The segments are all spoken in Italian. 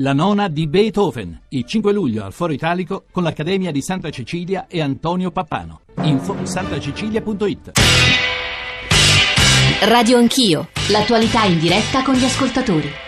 La nona di Beethoven, il 5 luglio al Foro Italico con l'Accademia di Santa Cecilia e Antonio Pappano. Info santacecilia.it Radio Anch'io, l'attualità in diretta con gli ascoltatori.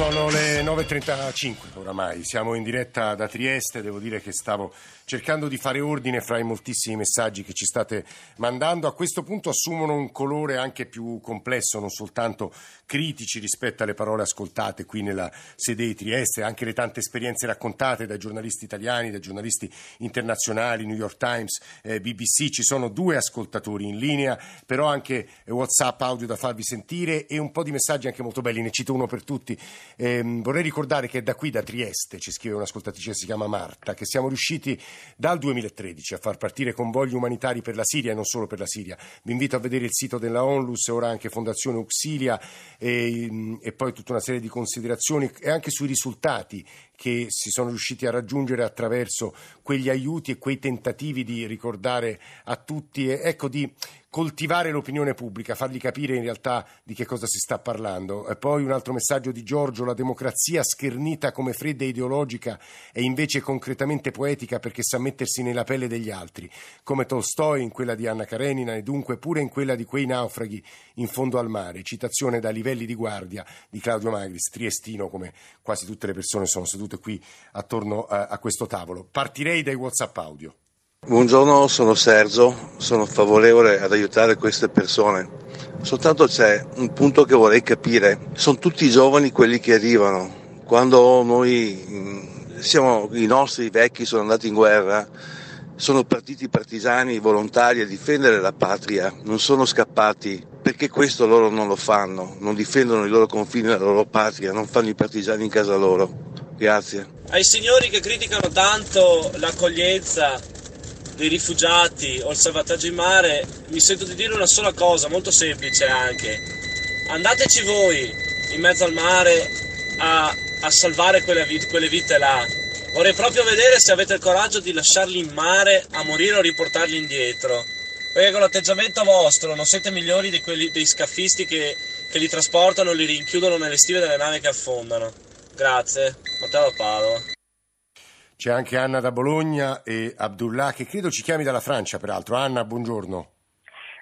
Sono le 9.35 oramai, siamo in diretta da Trieste, devo dire che stavo cercando di fare ordine fra i moltissimi messaggi che ci state mandando. A questo punto assumono un colore anche più complesso, non soltanto critici rispetto alle parole ascoltate qui nella sede di Trieste, anche le tante esperienze raccontate dai giornalisti italiani, dai giornalisti internazionali, New York Times, eh, BBC. Ci sono due ascoltatori in linea, però anche WhatsApp audio da farvi sentire e un po' di messaggi anche molto belli, ne cito uno per tutti. Eh, vorrei ricordare che da qui, da Trieste, ci scrive un'ascoltatrice si chiama Marta, che siamo riusciti dal 2013 a far partire convogli umanitari per la Siria e non solo per la Siria. Vi invito a vedere il sito della Onlus, ora anche Fondazione Uxilia e, e poi tutta una serie di considerazioni e anche sui risultati che si sono riusciti a raggiungere attraverso quegli aiuti e quei tentativi di ricordare a tutti, ecco, di coltivare l'opinione pubblica, fargli capire in realtà di che cosa si sta parlando. E poi un altro messaggio di Giorgio, la democrazia schernita come fredda e ideologica è invece concretamente poetica perché sa mettersi nella pelle degli altri, come Tolstoi in quella di Anna Karenina e dunque pure in quella di quei naufraghi in fondo al mare. Citazione da livelli di guardia di Claudio Magris, triestino come quasi tutte le persone sono sedute qui attorno a, a questo tavolo. Partirei dai WhatsApp audio. Buongiorno, sono Sergio, sono favorevole ad aiutare queste persone. Soltanto c'è un punto che vorrei capire. Sono tutti i giovani quelli che arrivano. Quando noi siamo, i nostri vecchi sono andati in guerra, sono partiti partigiani volontari a difendere la patria, non sono scappati. Perché questo loro non lo fanno? Non difendono i loro confini, la loro patria, non fanno i partigiani in casa loro. Grazie. Ai signori che criticano tanto l'accoglienza dei rifugiati o il salvataggio in mare, mi sento di dire una sola cosa, molto semplice anche. Andateci voi in mezzo al mare a, a salvare quelle, quelle vite là. Vorrei proprio vedere se avete il coraggio di lasciarli in mare a morire o riportarli indietro. Perché con l'atteggiamento vostro non siete migliori di quelli, dei scaffisti che, che li trasportano e li rinchiudono nelle stive delle navi che affondano. Grazie, Matteo Padova. C'è anche Anna da Bologna e Abdullah che credo ci chiami dalla Francia, peraltro. Anna, buongiorno.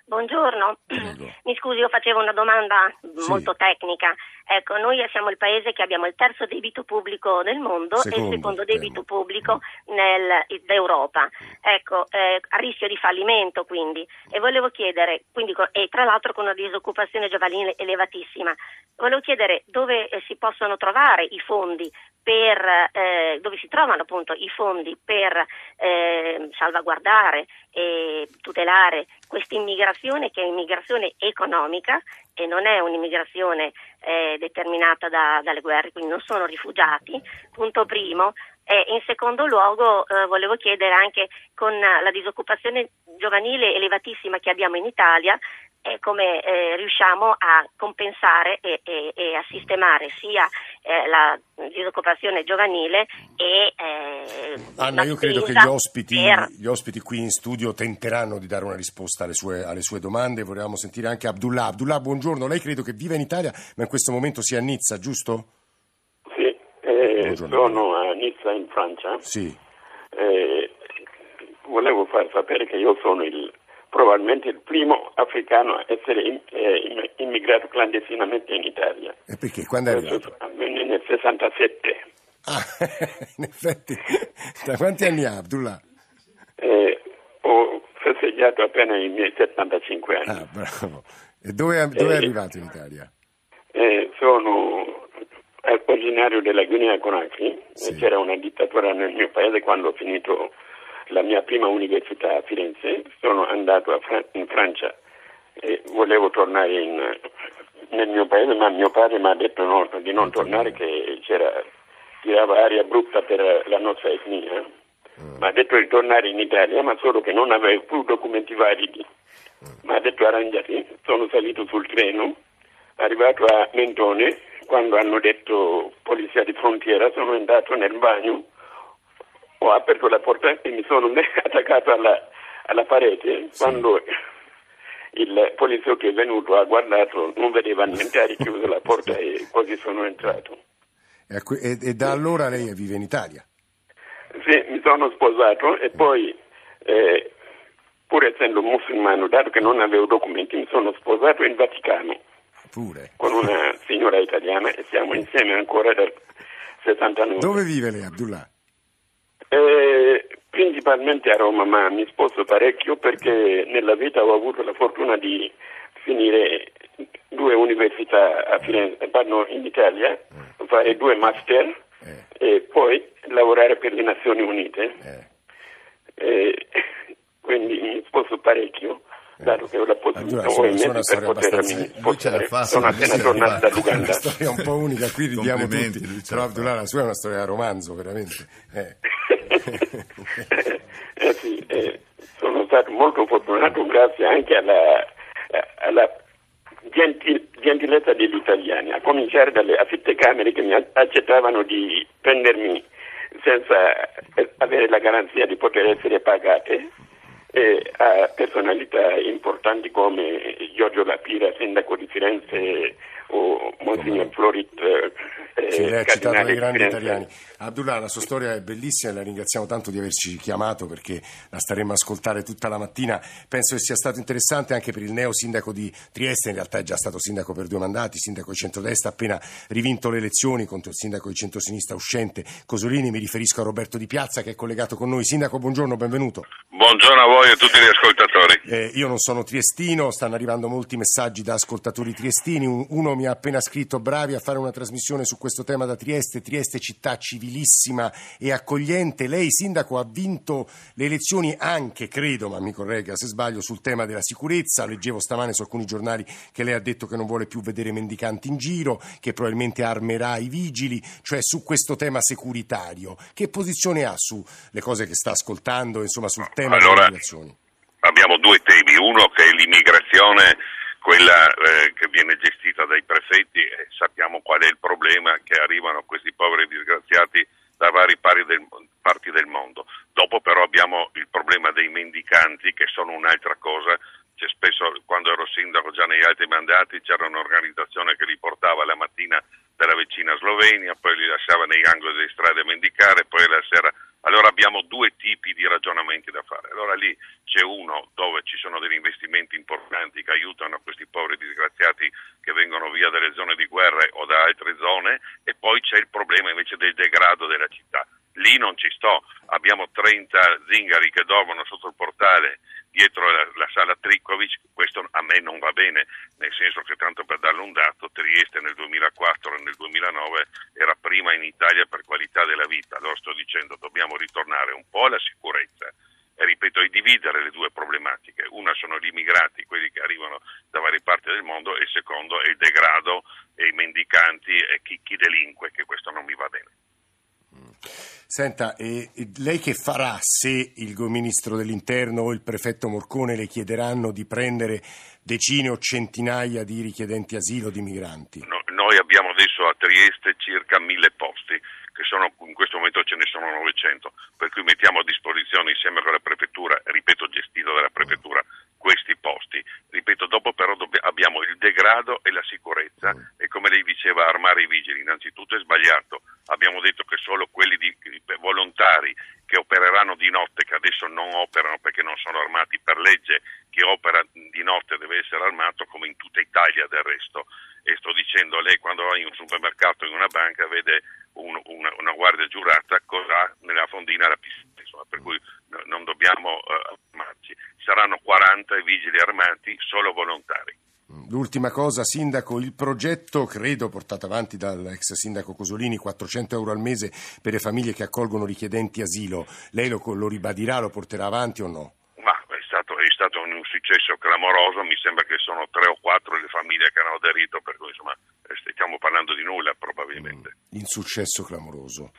Buongiorno, Prego. mi scusi, io facevo una domanda sì. molto tecnica. Ecco, noi siamo il paese che abbiamo il terzo debito pubblico nel mondo secondo, e il secondo debito temo. pubblico nell'Europa. Ecco, eh, a rischio di fallimento quindi. E volevo chiedere, quindi, e tra l'altro con una disoccupazione giovanile elevatissima, volevo chiedere dove eh, si possono trovare i fondi per, eh, dove si trovano appunto i fondi per eh, salvaguardare e tutelare questa immigrazione che è immigrazione economica e non è un'immigrazione eh, determinata da, dalle guerre, quindi non sono rifugiati, punto primo. E in secondo luogo eh, volevo chiedere anche con la disoccupazione giovanile elevatissima che abbiamo in Italia, eh, come eh, riusciamo a compensare e, e, e a sistemare sia eh, la disoccupazione giovanile e eh, Anna, io credo che gli ospiti, per... gli ospiti, qui in studio tenteranno di dare una risposta alle sue, alle sue domande. Volevamo sentire anche Abdullah. Abdullah, buongiorno. Lei credo che viva in Italia, ma in questo momento sia a Nizza, giusto? Sì, eh, sono a Nizza in Francia. Sì. Eh, volevo far sapere che io sono il probabilmente il primo africano a essere eh, immigrato clandestinamente in Italia. E perché? Quando è arrivato? Nel 67. Ah, in effetti. Da quanti anni ha Abdullah? Eh, ho festeggiato appena i miei 75 anni. Ah, bravo. E dove, dove eh, è arrivato in Italia? Eh, sono originario della Guinea Conakry. Sì. C'era una dittatura nel mio paese quando ho finito la mia prima università a Firenze, sono andato Fran- in Francia e volevo tornare in, nel mio paese, ma mio padre mi ha detto no, di non tornare che c'era, tirava aria brutta per la nostra etnia. Mi ha detto di tornare in Italia, ma solo che non avevo più documenti validi. Mi ha detto arrangiati, sono salito sul treno, arrivato a Mentone, quando hanno detto polizia di frontiera, sono entrato nel bagno ho aperto la porta e mi sono attaccato alla, alla parete sì. quando il poliziotto è venuto, ha guardato, non vedeva niente, ha richiuso la porta e così sono entrato. E, e, da allora lei vive in Italia? Sì, mi sono sposato e poi, eh, pur essendo musulmano, dato che non avevo documenti, mi sono sposato in Vaticano. Pure. Con una signora italiana e siamo insieme ancora da 69. Dove vive lei, Abdullah? Eh, principalmente a Roma, ma mi sposto parecchio perché nella vita ho avuto la fortuna di finire due università a Firenze, parlo in Italia, eh. fare due master eh. e poi lavorare per le Nazioni Unite. Eh. quindi mi sposto parecchio dato che ho la sono per potermi spostare. Sono appena tornato dall'Uganda. È una storia un po' unica, qui ridiamo tutti. Però Abdullah, la sua è una storia da romanzo, veramente. Eh. eh sì, eh, sono stato molto fortunato grazie anche alla, alla gentil, gentilezza degli italiani, a cominciare dalle affittecamere che mi accettavano di prendermi senza avere la garanzia di poter essere pagate e a personalità importanti come Giorgio Lapira, sindaco di Firenze, o Monsignor Florit. Eh, sì, lei ha citato dei grandi italiani. Abdullah, la sua storia è bellissima e la ringraziamo tanto di averci chiamato perché la staremo a ascoltare tutta la mattina. Penso che sia stato interessante anche per il neo sindaco di Trieste, in realtà è già stato sindaco per due mandati, sindaco di centrodestra, appena rivinto le elezioni contro il sindaco di centrosinistra uscente Cosolini. Mi riferisco a Roberto Di Piazza che è collegato con noi. Sindaco, buongiorno, benvenuto. Buongiorno a voi e a tutti gli ascoltatori. Eh, io non sono triestino, stanno arrivando molti messaggi da ascoltatori triestini. Uno mi ha appena scritto bravi a fare una trasmissione su questo tema da Trieste, Trieste città civilissima e accogliente. Lei sindaco ha vinto le elezioni anche, credo, ma mi corregga se sbaglio, sul tema della sicurezza. Leggevo stamane su alcuni giornali che lei ha detto che non vuole più vedere mendicanti in giro, che probabilmente armerà i vigili, cioè su questo tema securitario. Che posizione ha sulle cose che sta ascoltando, insomma sul tema allora, delle migrazioni? Abbiamo due temi, uno che è l'immigrazione quella eh, che viene gestita dai prefetti e sappiamo qual è il problema che arrivano questi poveri disgraziati da vari del, parti del mondo. Dopo però abbiamo il problema dei mendicanti che sono un'altra cosa. C'è spesso, quando ero sindaco già negli altri mandati, c'era un'organizzazione che li portava la mattina dalla vicina Slovenia, poi li lasciava negli angoli delle strade a mendicare, poi la sera allora abbiamo due tipi di ragionamenti da fare. Allora lì c'è uno dove ci sono degli investimenti importanti che aiutano questi poveri disgraziati che vengono via dalle zone di guerra o da altre zone e poi c'è il problema invece del degrado della città. Lì non ci sto, abbiamo 30 zingari che dormono sotto il portale dietro la, la sala Trikovic, questo a me non va bene, nel senso che tanto per darle un dato, Trieste nel 2004 e nel 2009 era prima in Italia per qualità della vita, allora sto dicendo dobbiamo ritornare un po' alla sicurezza e ripeto, e dividere le due problematiche. Una sono gli immigrati, quelli che arrivano da varie parti del mondo, e il secondo è il degrado e i mendicanti e chi, chi delinque, che questo non mi va bene. Senta, e lei che farà se il ministro dell'interno o il prefetto Morcone le chiederanno di prendere decine o centinaia di richiedenti asilo, di migranti? No, noi abbiamo adesso a Trieste circa mille posti, che sono, in questo momento ce ne sono 900, per cui mettiamo a disposizione insieme con la prefettura, ripeto gestito dalla prefettura, questi posti. Ripeto, dopo però dobb- abbiamo il degrado e la sicurezza mm. e come lei diceva armare i vigili, innanzitutto è sbagliato, abbiamo detto che solo quelli di, volontari che opereranno di notte, che adesso non operano perché non sono armati per legge, chi opera di notte deve essere armato come in tutta Italia del resto. E sto dicendo, lei quando va in un supermercato, in una banca, vede un, una, una, guardia giurata cosa ha nella fondina la pistola, insomma, per cui no, non dobbiamo uh, armarci. Saranno 40 i vigili armati solo volontari. L'ultima cosa, Sindaco, il progetto, credo, portato avanti dall'ex Sindaco Cosolini, 400 euro al mese per le famiglie che accolgono richiedenti asilo, lei lo, lo ribadirà, lo porterà avanti o no? Ma è stato, è stato, un successo clamoroso, mi sembra che sono tre o quattro le famiglie che hanno aderito, per cui insomma stiamo parlando di nulla probabilmente. Mm, insuccesso clamoroso.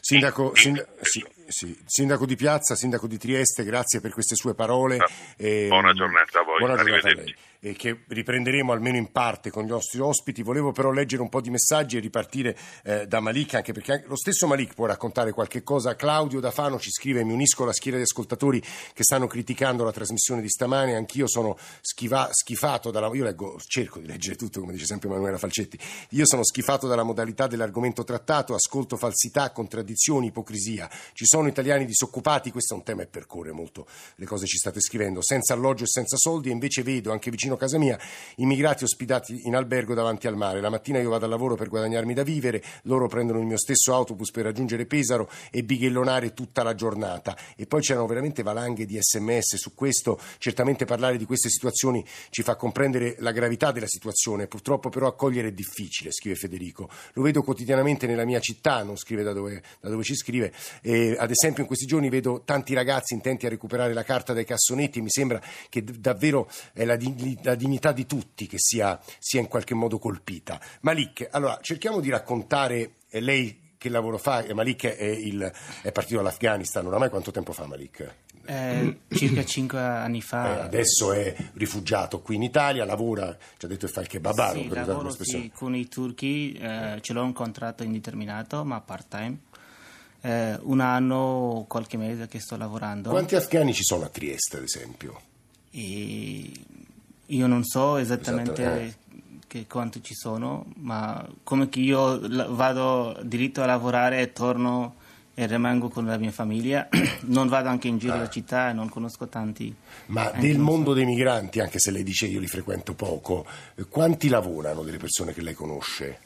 Sindaco, sì, sindaco sì, sì. Sindaco di Piazza, Sindaco di Trieste, grazie per queste sue parole. Eh, buona giornata a voi, buona giornata a lei e che riprenderemo almeno in parte con gli nostri ospiti. Volevo però leggere un po' di messaggi e ripartire eh, da Malik, anche perché anche lo stesso Malik può raccontare qualche cosa. Claudio da Fano ci scrive: Mi unisco alla schiera di ascoltatori che stanno criticando la trasmissione di stamane. Anch'io sono schiva- schifato dalla. Io leggo, cerco di leggere tutto, come dice sempre Emanuela Falcetti. Io sono schifato dalla modalità dell'argomento trattato, ascolto falsità, contraddizioni, ipocrisia. Ci sono italiani disoccupati, questo è un tema e percorre molto le cose che ci state scrivendo, senza alloggio e senza soldi, e invece vedo anche vicino a casa mia, immigrati ospitati in albergo davanti al mare. La mattina io vado al lavoro per guadagnarmi da vivere, loro prendono il mio stesso autobus per raggiungere Pesaro e bighellonare tutta la giornata. E poi c'erano veramente valanghe di sms su questo. Certamente parlare di queste situazioni ci fa comprendere la gravità della situazione, purtroppo però accogliere è difficile, scrive Federico. Lo vedo quotidianamente nella mia città, non scrive da dove, da dove ci scrive. E, ad esempio in questi giorni vedo tanti ragazzi intenti a recuperare la carta dai cassonetti, mi sembra che davvero è la, la dignità di tutti che sia, sia, in qualche modo colpita. Malik, allora cerchiamo di raccontare eh, lei che lavoro fa. Eh, Malik è, il, è partito dall'Afghanistan, oramai quanto tempo fa Malik? Eh, circa cinque anni fa. Eh, adesso è rifugiato qui in Italia, lavora, ci ha detto che fa il kebabaro. Sì, lavoro sì, con i turchi, eh, ce l'ho un contratto indeterminato ma part-time. Eh, un anno, qualche mese che sto lavorando. Quanti afghani ci sono a Trieste, ad esempio? E io non so esattamente esatto, eh. che quanti ci sono, ma come che io vado diritto a lavorare e torno e rimango con la mia famiglia, non vado anche in giro ah. la città e non conosco tanti. Ma del mondo so. dei migranti, anche se lei dice io li frequento poco, quanti lavorano delle persone che lei conosce?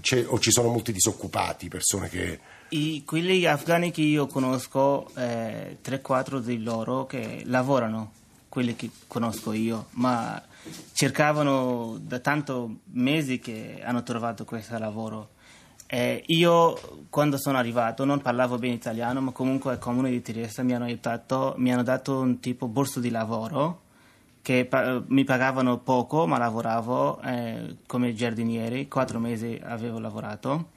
C'è, o ci sono molti disoccupati, persone che... I, quelli afghani che io conosco, eh, 3-4 di loro che lavorano quelli che conosco io, ma cercavano da tanto mesi che hanno trovato questo lavoro. Eh, io quando sono arrivato non parlavo bene italiano, ma comunque al comune di Trieste mi hanno aiutato, mi hanno dato un tipo borso di lavoro che pa- mi pagavano poco, ma lavoravo eh, come giardiniere, quattro mesi avevo lavorato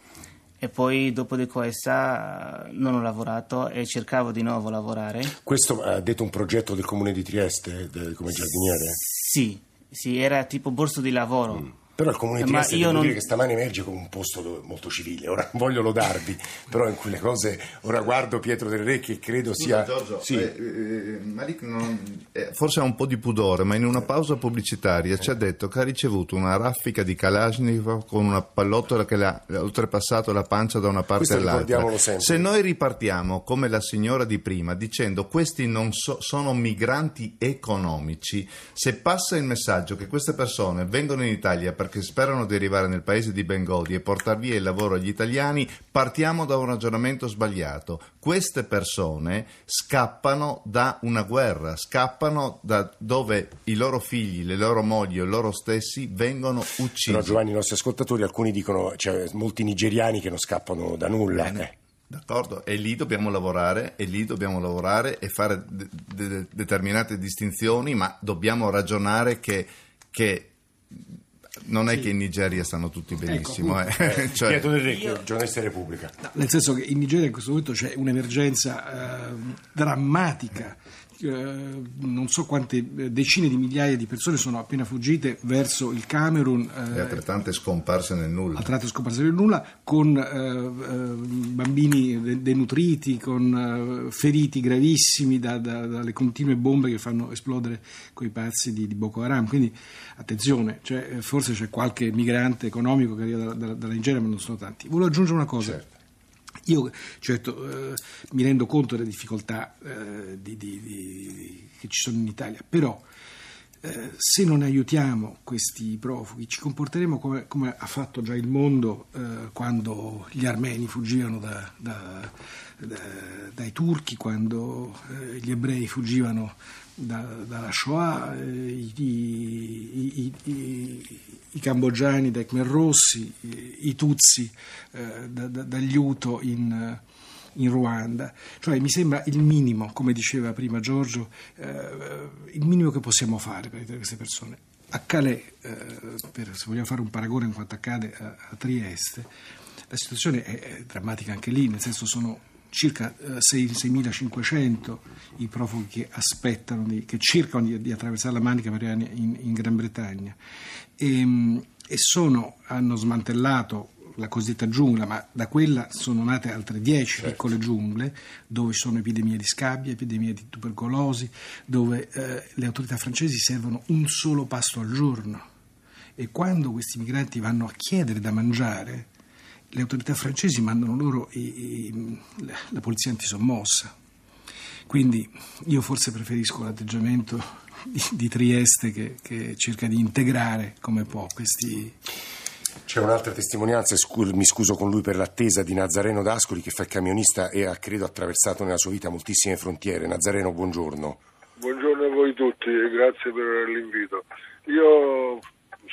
e poi dopo di questa non ho lavorato e cercavo di nuovo lavorare. Questo ha detto un progetto del comune di Trieste come giardiniere? Sì, sì, era tipo borso di lavoro. Mm. Però il comune di Trieste devo non... dire che stamani emerge come un posto molto civile. Ora non voglio lodarvi, però in quelle cose ora guardo Pietro del Re che credo sia. Giorgio, sì. eh, eh, Malik non... eh, forse ha un po' di pudore, ma in una pausa pubblicitaria ci ha detto che ha ricevuto una raffica di Kalashnikov con una pallottola che le ha oltrepassato la pancia da una parte Questo all'altra. Se noi ripartiamo come la signora di prima dicendo questi non so, sono migranti economici, se passa il messaggio che queste persone vengono in Italia per che sperano di arrivare nel paese di Bengodi e portare via il lavoro agli italiani, partiamo da un ragionamento sbagliato. Queste persone scappano da una guerra, scappano da dove i loro figli, le loro mogli o loro stessi vengono uccisi. Però Giovanni, i nostri ascoltatori, alcuni dicono, cioè molti nigeriani che non scappano da nulla. Eh. D'accordo, e lì dobbiamo lavorare, e lì dobbiamo lavorare e fare de- de- determinate distinzioni, ma dobbiamo ragionare che, che non è sì. che in Nigeria stanno tutti ecco, benissimo. Ecco, eh. cioè... Pietro Del Recchio, giornalista Repubblica. No, nel senso che in Nigeria in questo momento c'è un'emergenza eh, drammatica eh, non so quante eh, decine di migliaia di persone sono appena fuggite verso il Camerun. Eh, e altrettante scomparse nel nulla. Altrettante scomparse nel nulla, con eh, eh bambini denutriti, con feriti gravissimi da, da, dalle continue bombe che fanno esplodere quei pazzi di, di Boko Haram. Quindi attenzione, cioè, forse c'è qualche migrante economico che arriva dalla, dalla Nigeria, ma non sono tanti. Volevo aggiungere una cosa. Certo. Io certo eh, mi rendo conto delle difficoltà eh, di, di, di, che ci sono in Italia, però eh, se non aiutiamo questi profughi ci comporteremo come, come ha fatto già il mondo eh, quando gli armeni fuggivano da, da, da, dai turchi, quando eh, gli ebrei fuggivano dalla Shoah, eh, i, i, i, i, cambogiani dai Khmer Rossi, i, Tutsi eh, da, da, dagli Uto in, in, Ruanda. Cioè mi sembra il minimo, come diceva prima Giorgio, eh, il minimo che possiamo fare per aiutare queste persone. A Calais, eh, per, se vogliamo fare un paragone in quanto accade a, a Trieste, la situazione è, è drammatica anche lì, nel senso sono circa 6.500 i profughi che aspettano, di, che cercano di, di, attraversare la Manica per arrivare in, in Gran Bretagna e, ehm, e sono, hanno smantellato la cosiddetta giungla, ma da quella sono nate altre dieci certo. piccole giungle dove ci sono epidemie di scabbia, epidemie di tubercolosi, dove eh, le autorità francesi servono un solo pasto al giorno e quando questi migranti vanno a chiedere da mangiare, le autorità francesi mandano loro i, i, la polizia antisommossa. Quindi io forse preferisco l'atteggiamento di, di Trieste che, che cerca di integrare come può questi c'è un'altra testimonianza, mi scuso con lui per l'attesa, di Nazareno D'Ascoli che fa il camionista e ha credo attraversato nella sua vita moltissime frontiere. Nazareno, buongiorno. Buongiorno a voi tutti e grazie per l'invito. Io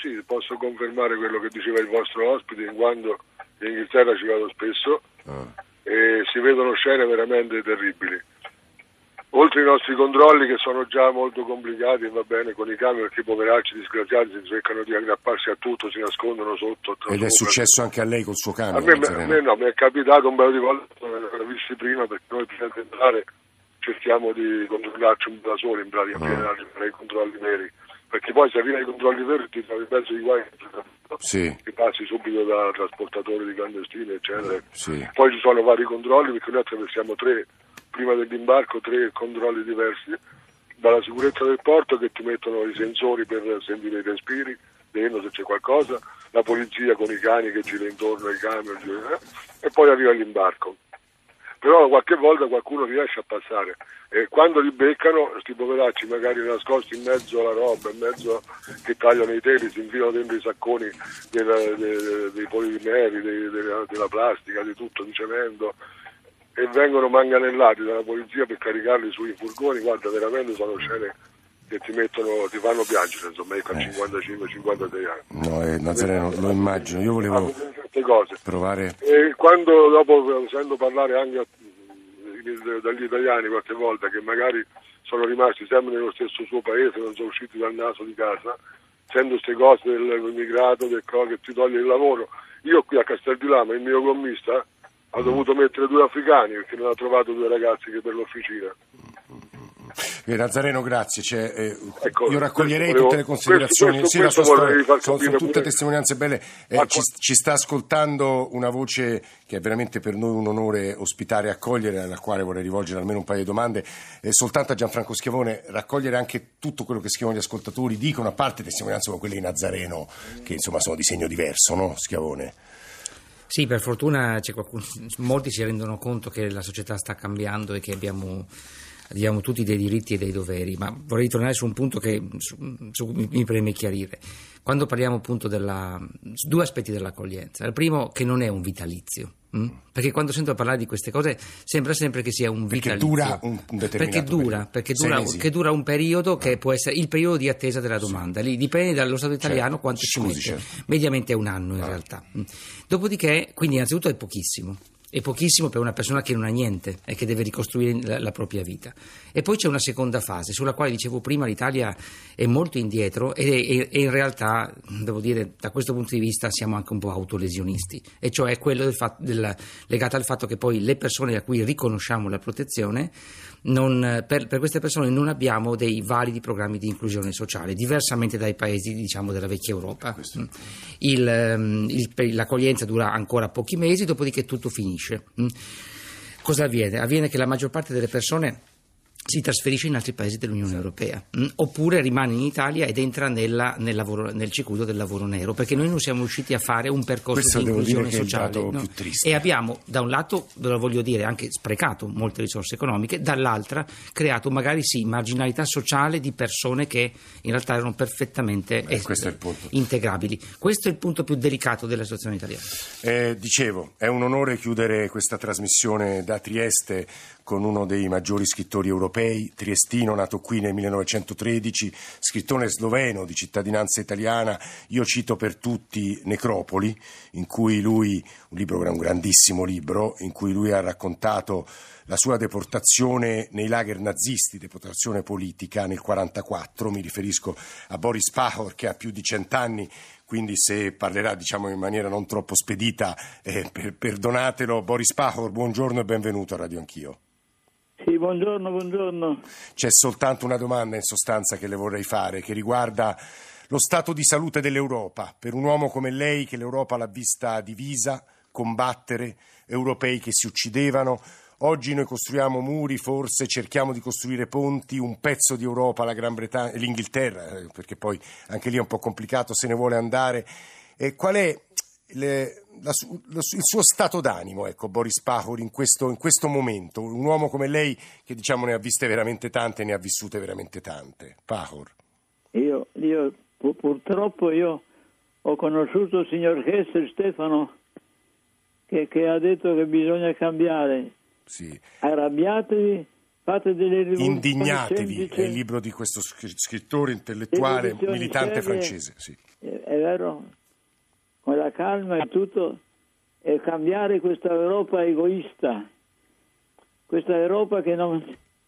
sì, posso confermare quello che diceva il vostro ospite, in quanto in Inghilterra ci vado spesso ah. e si vedono scene veramente terribili oltre ai nostri controlli che sono già molto complicati, va bene, con i camion perché i poveracci disgraziati cercano di aggrapparsi a tutto, si nascondono sotto. Ed è successo anche a lei col suo camion? A me, a me no, mi è capitato un paio di volte, visti prima perché noi prima di entrare cerchiamo di controllarci un po' da soli in pratica, di fare i controlli veri. Perché poi se arriva ai controlli veri ti trovi pezzo di guai sì. che passi subito da trasportatori di clandestini, eccetera. Sì. Poi ci sono vari controlli perché noi attraversiamo tre prima dell'imbarco tre controlli diversi, dalla sicurezza del porto che ti mettono i sensori per sentire i respiri, vedendo se c'è qualcosa, la polizia con i cani che gira intorno ai camion eh, e poi arriva l'imbarco. Però qualche volta qualcuno riesce a passare e quando li beccano, questi poveracci magari nascosti in mezzo alla roba, in mezzo che tagliano i teli, si infilano dentro i sacconi della, dei, dei polimeri, della, della plastica, di tutto, di cemento, e vengono manganellati dalla polizia per caricarli sui furgoni, guarda veramente sono scene che ti mettono, ti fanno piangere, insomma, ecco, a eh. 55-56 anni. No, eh, Nazareno, lo immagino, io volevo provare... E quando dopo sento parlare anche dagli italiani qualche volta che magari sono rimasti sempre nello stesso suo paese, non sono usciti dal naso di casa, sento queste cose dell'immigrato, del co che ti toglie il lavoro. Io qui a Castel di Lama, il mio gommista, ha dovuto mettere due africani perché non ha trovato due ragazzi che per l'officina. Eh, Nazareno, grazie. Cioè, eh, ecco, io raccoglierei volevo, tutte le considerazioni. Questo, questo, sì, questo sono, sono tutte pure. testimonianze belle. Eh, ci, ci, sta ascoltando una voce che è veramente per noi un onore ospitare e accogliere, alla quale vorrei rivolgere almeno un paio di domande. Eh, soltanto a Gianfranco Schiavone, raccogliere anche tutto quello che scrivono gli ascoltatori, dicono a parte testimonianze come quelle di Nazareno, che insomma sono di segno diverso, no, Schiavone? Sì, per fortuna qualcuno, molti si rendono conto che la società sta cambiando e che abbiamo, abbiamo tutti dei diritti e dei doveri, ma vorrei tornare su un punto che su, su, mi preme chiarire. Quando parliamo appunto della, due aspetti dell'accoglienza, il primo che non è un vitalizio, Mm? Perché quando sento parlare di queste cose sembra sempre che sia un vitalizio. Perché dura un, un determinato perché dura, perché dura, che dura un periodo che può essere il periodo di attesa della domanda. Lì dipende dallo Stato italiano certo. quanto Scusi, ci mette. Certo. Mediamente è un anno in ah. realtà. Mm. Dopodiché, quindi innanzitutto è pochissimo è pochissimo per una persona che non ha niente e che deve ricostruire la, la, propria vita. E poi c'è una seconda fase sulla quale dicevo prima l'Italia è molto indietro e, e, e in realtà, devo dire, da questo punto di vista siamo anche un po' autolesionisti, e cioè quello del fatto, del, legato al fatto che poi le persone a cui riconosciamo la protezione non, per, per, queste persone non abbiamo dei validi programmi di inclusione sociale, diversamente dai paesi diciamo, della vecchia Europa. Mm. Il, ehm, il, l'accoglienza dura ancora pochi mesi, dopodiché tutto finisce. Mm. Cosa avviene? Avviene che la maggior parte delle persone si trasferisce in altri paesi dell'Unione Europea, mh? Mm, oppure rimane in Italia ed entra nella, nel, lavoro, nel, circuito del lavoro nero, perché noi non siamo riusciti a fare un percorso Questo di inclusione sociale no? e abbiamo da un lato, ve lo voglio dire, anche sprecato molte risorse economiche, dall'altra creato magari sì marginalità sociale di persone che in realtà erano perfettamente Beh, est- integrabili. Questo è il punto più delicato della situazione italiana. Eh, dicevo, è un onore chiudere questa trasmissione da Trieste con uno dei maggiori scrittori europei, triestino, nato qui nel 1913, scrittore sloveno di cittadinanza italiana. Io cito per tutti Necropoli, in cui lui, un libro un grandissimo libro, in cui lui ha raccontato la sua deportazione nei lager nazisti, deportazione politica nel 1944, mi riferisco a Boris Pahor che ha più di cent'anni quindi se parlerà diciamo in maniera non troppo spedita, eh, per, perdonatelo. Boris Pahor, buongiorno e benvenuto a Radio Anch'io. Sì, buongiorno, buongiorno. C'è soltanto una domanda in sostanza che le vorrei fare, che riguarda lo stato di salute dell'Europa. Per un uomo come lei, che l'Europa l'ha vista divisa, combattere, europei che si uccidevano, Oggi noi costruiamo muri, forse cerchiamo di costruire ponti, un pezzo di Europa, la Gran Bretagna, l'Inghilterra, eh, perché poi anche lì è un po' complicato, se ne vuole andare. E qual è le, la, lo, il suo stato d'animo, ecco, Boris Pahor, in questo, in questo, momento? Un uomo come lei che diciamo ne ha viste veramente tante, ne ha vissute veramente tante. Pahor. Io, io purtroppo io ho conosciuto il signor Hessel Stefano che, che ha detto che bisogna cambiare sì. Arrabbiatevi, fate delle rivoluzioni Indignatevi, semplici. è il libro di questo scrittore intellettuale, militante serie, francese. Sì. È, è vero, con la calma e tutto, e cambiare questa Europa egoista, questa Europa che non,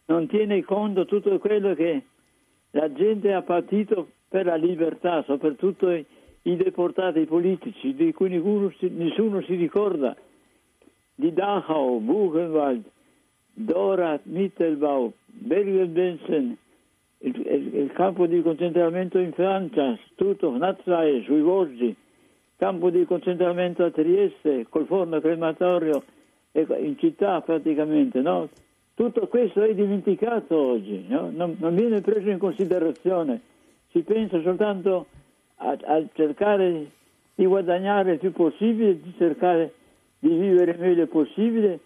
non tiene conto di tutto quello che la gente ha patito per la libertà, soprattutto i, deportati politici, di cui nessuno si, nessuno si ricorda di Dachau, Buchenwald, Dora, Mittelbau, Bergen-Belsen, il, il, il, campo di concentramento in Francia, tutto, Nazaire, sui Vosgi, campo di concentramento a Trieste, col forno crematorio in città praticamente, no? Tutto questo è dimenticato oggi, no? non, non, viene preso in considerazione, si pensa soltanto a, a cercare di guadagnare il più possibile, di cercare di vivere il meglio possibile.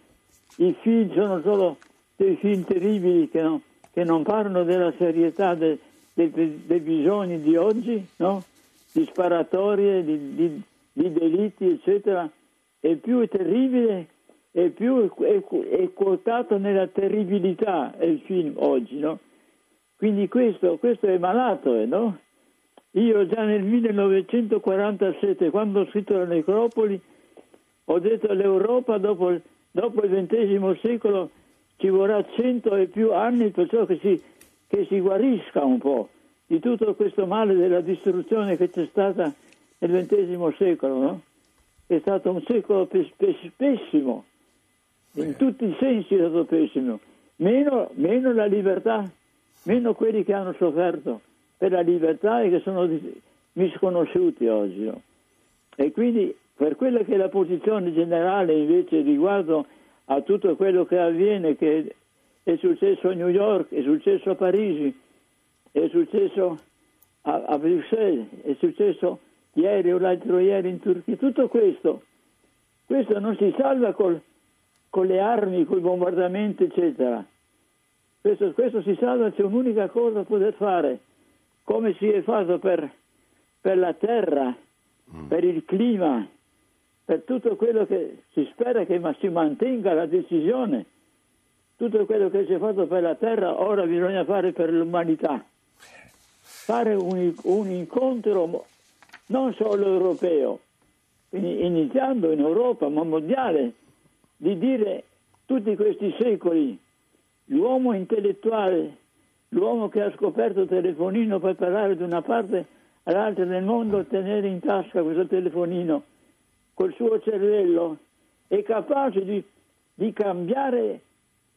I film sono solo dei film terribili che non, che non parlano della serietà de, de, dei bisogni di oggi, no? Di sparatorie, di, di, di, delitti, eccetera. E più è terribile e più è, è, quotato nella terribilità il film oggi. No? Quindi questo, questo è malato, eh, no? Io già nel 1947, quando ho scritto la necropoli, ho detto all'Europa dopo, dopo il XX secolo ci vorrà cento e più anni perciò che si, che si guarisca un po' di tutto questo male della distruzione che c'è stata nel XX secolo, no? È stato un secolo pessimo, in tutti i sensi è stato pessimo, meno, meno la libertà, meno quelli che hanno sofferto per la libertà e che sono misconosciuti oggi. No? E quindi per quella che è la posizione generale invece riguardo a tutto quello che avviene, che è successo a New York, è successo a Parigi, è successo a, a Bruxelles, è successo ieri o l'altro ieri in Turchia, tutto questo, questo non si salva col, con le armi, con i bombardamenti, eccetera. Questo, questo, si salva, c'è un'unica cosa da poter fare, come si è fatto per, per la terra, mm. per il clima, per tutto quello che si spera che si mantenga la decisione, tutto quello che si è fatto per la terra, ora bisogna fare per l'umanità. Fare un, un incontro non solo europeo, iniziando in Europa, ma mondiale, di dire tutti questi secoli l'uomo intellettuale, l'uomo che ha scoperto il telefonino per parlare da una parte all'altra del mondo, tenere in tasca questo telefonino col suo cervello è capace di, di cambiare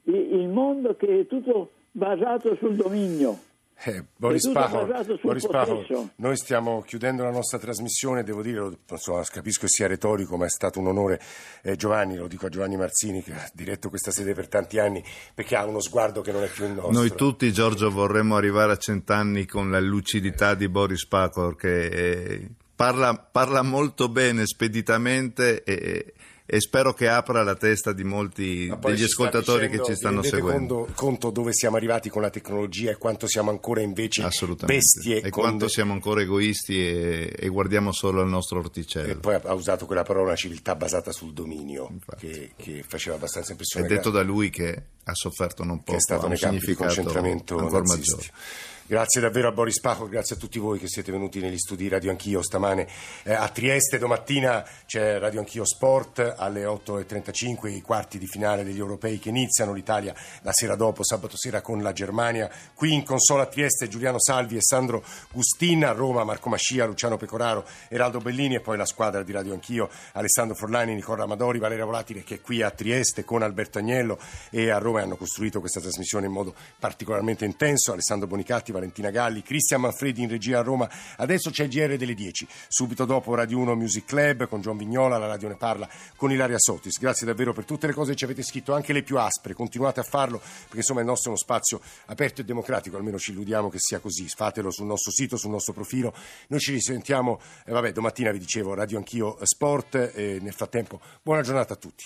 il mondo che è tutto basato sul dominio. Eh, Boris Pahor, Boris Pahor, noi stiamo chiudendo la nostra trasmissione, devo dire, insomma, capisco sia retorico, ma è stato un onore. Eh, Giovanni, lo dico a Giovanni Marzini, che ha diretto questa sede per tanti anni, perché ha uno sguardo che non è più il nostro. Noi tutti, Giorgio, vorremmo arrivare a cent'anni con la lucidità di Boris Pahor, che è parla, parla molto bene, speditamente e, e, spero che apra la testa di molti degli ascoltatori dicendo, che ci stanno seguendo. Conto, conto dove siamo arrivati con la tecnologia e quanto siamo ancora invece bestie. E quanto de... siamo ancora egoisti e, e, guardiamo solo al nostro orticello. E poi ha usato quella parola civiltà basata sul dominio, che, che, faceva abbastanza impressione. È detto da lui che ha sofferto non poco, che è stato un concentramento ancora maggiore. Grazie davvero a Boris Paco, grazie a tutti voi che siete venuti negli studi Radio Anch'io stamane eh, a Trieste. Domattina c'è Radio Anch'io Sport alle 8.35, i quarti di finale degli europei che iniziano. L'Italia la sera dopo, sabato sera con la Germania. Qui in consola a Trieste Giuliano Salvi e Sandro Gustin, a Roma Marco Mascia, Luciano Pecoraro, Eraldo Bellini e poi la squadra di Radio Anch'io, Alessandro Forlani, Nicola Amadori, Valeria Volatile che è qui a Trieste con Alberto Agnello e a Roma hanno costruito questa trasmissione in modo particolarmente intenso. Alessandro Bonicatti, Valentina Galli, Cristian Manfredi in regia a Roma. Adesso c'è il GR delle 10, subito dopo Radio 1 Music Club con John Vignola, la radio ne parla con Ilaria Sotis. Grazie davvero per tutte le cose che ci avete scritto, anche le più aspre. Continuate a farlo perché insomma il nostro è uno spazio aperto e democratico, almeno ci illudiamo che sia così. Fatelo sul nostro sito, sul nostro profilo. Noi ci risentiamo, eh, vabbè, domattina vi dicevo, Radio Anch'io Sport. Eh, nel frattempo, buona giornata a tutti.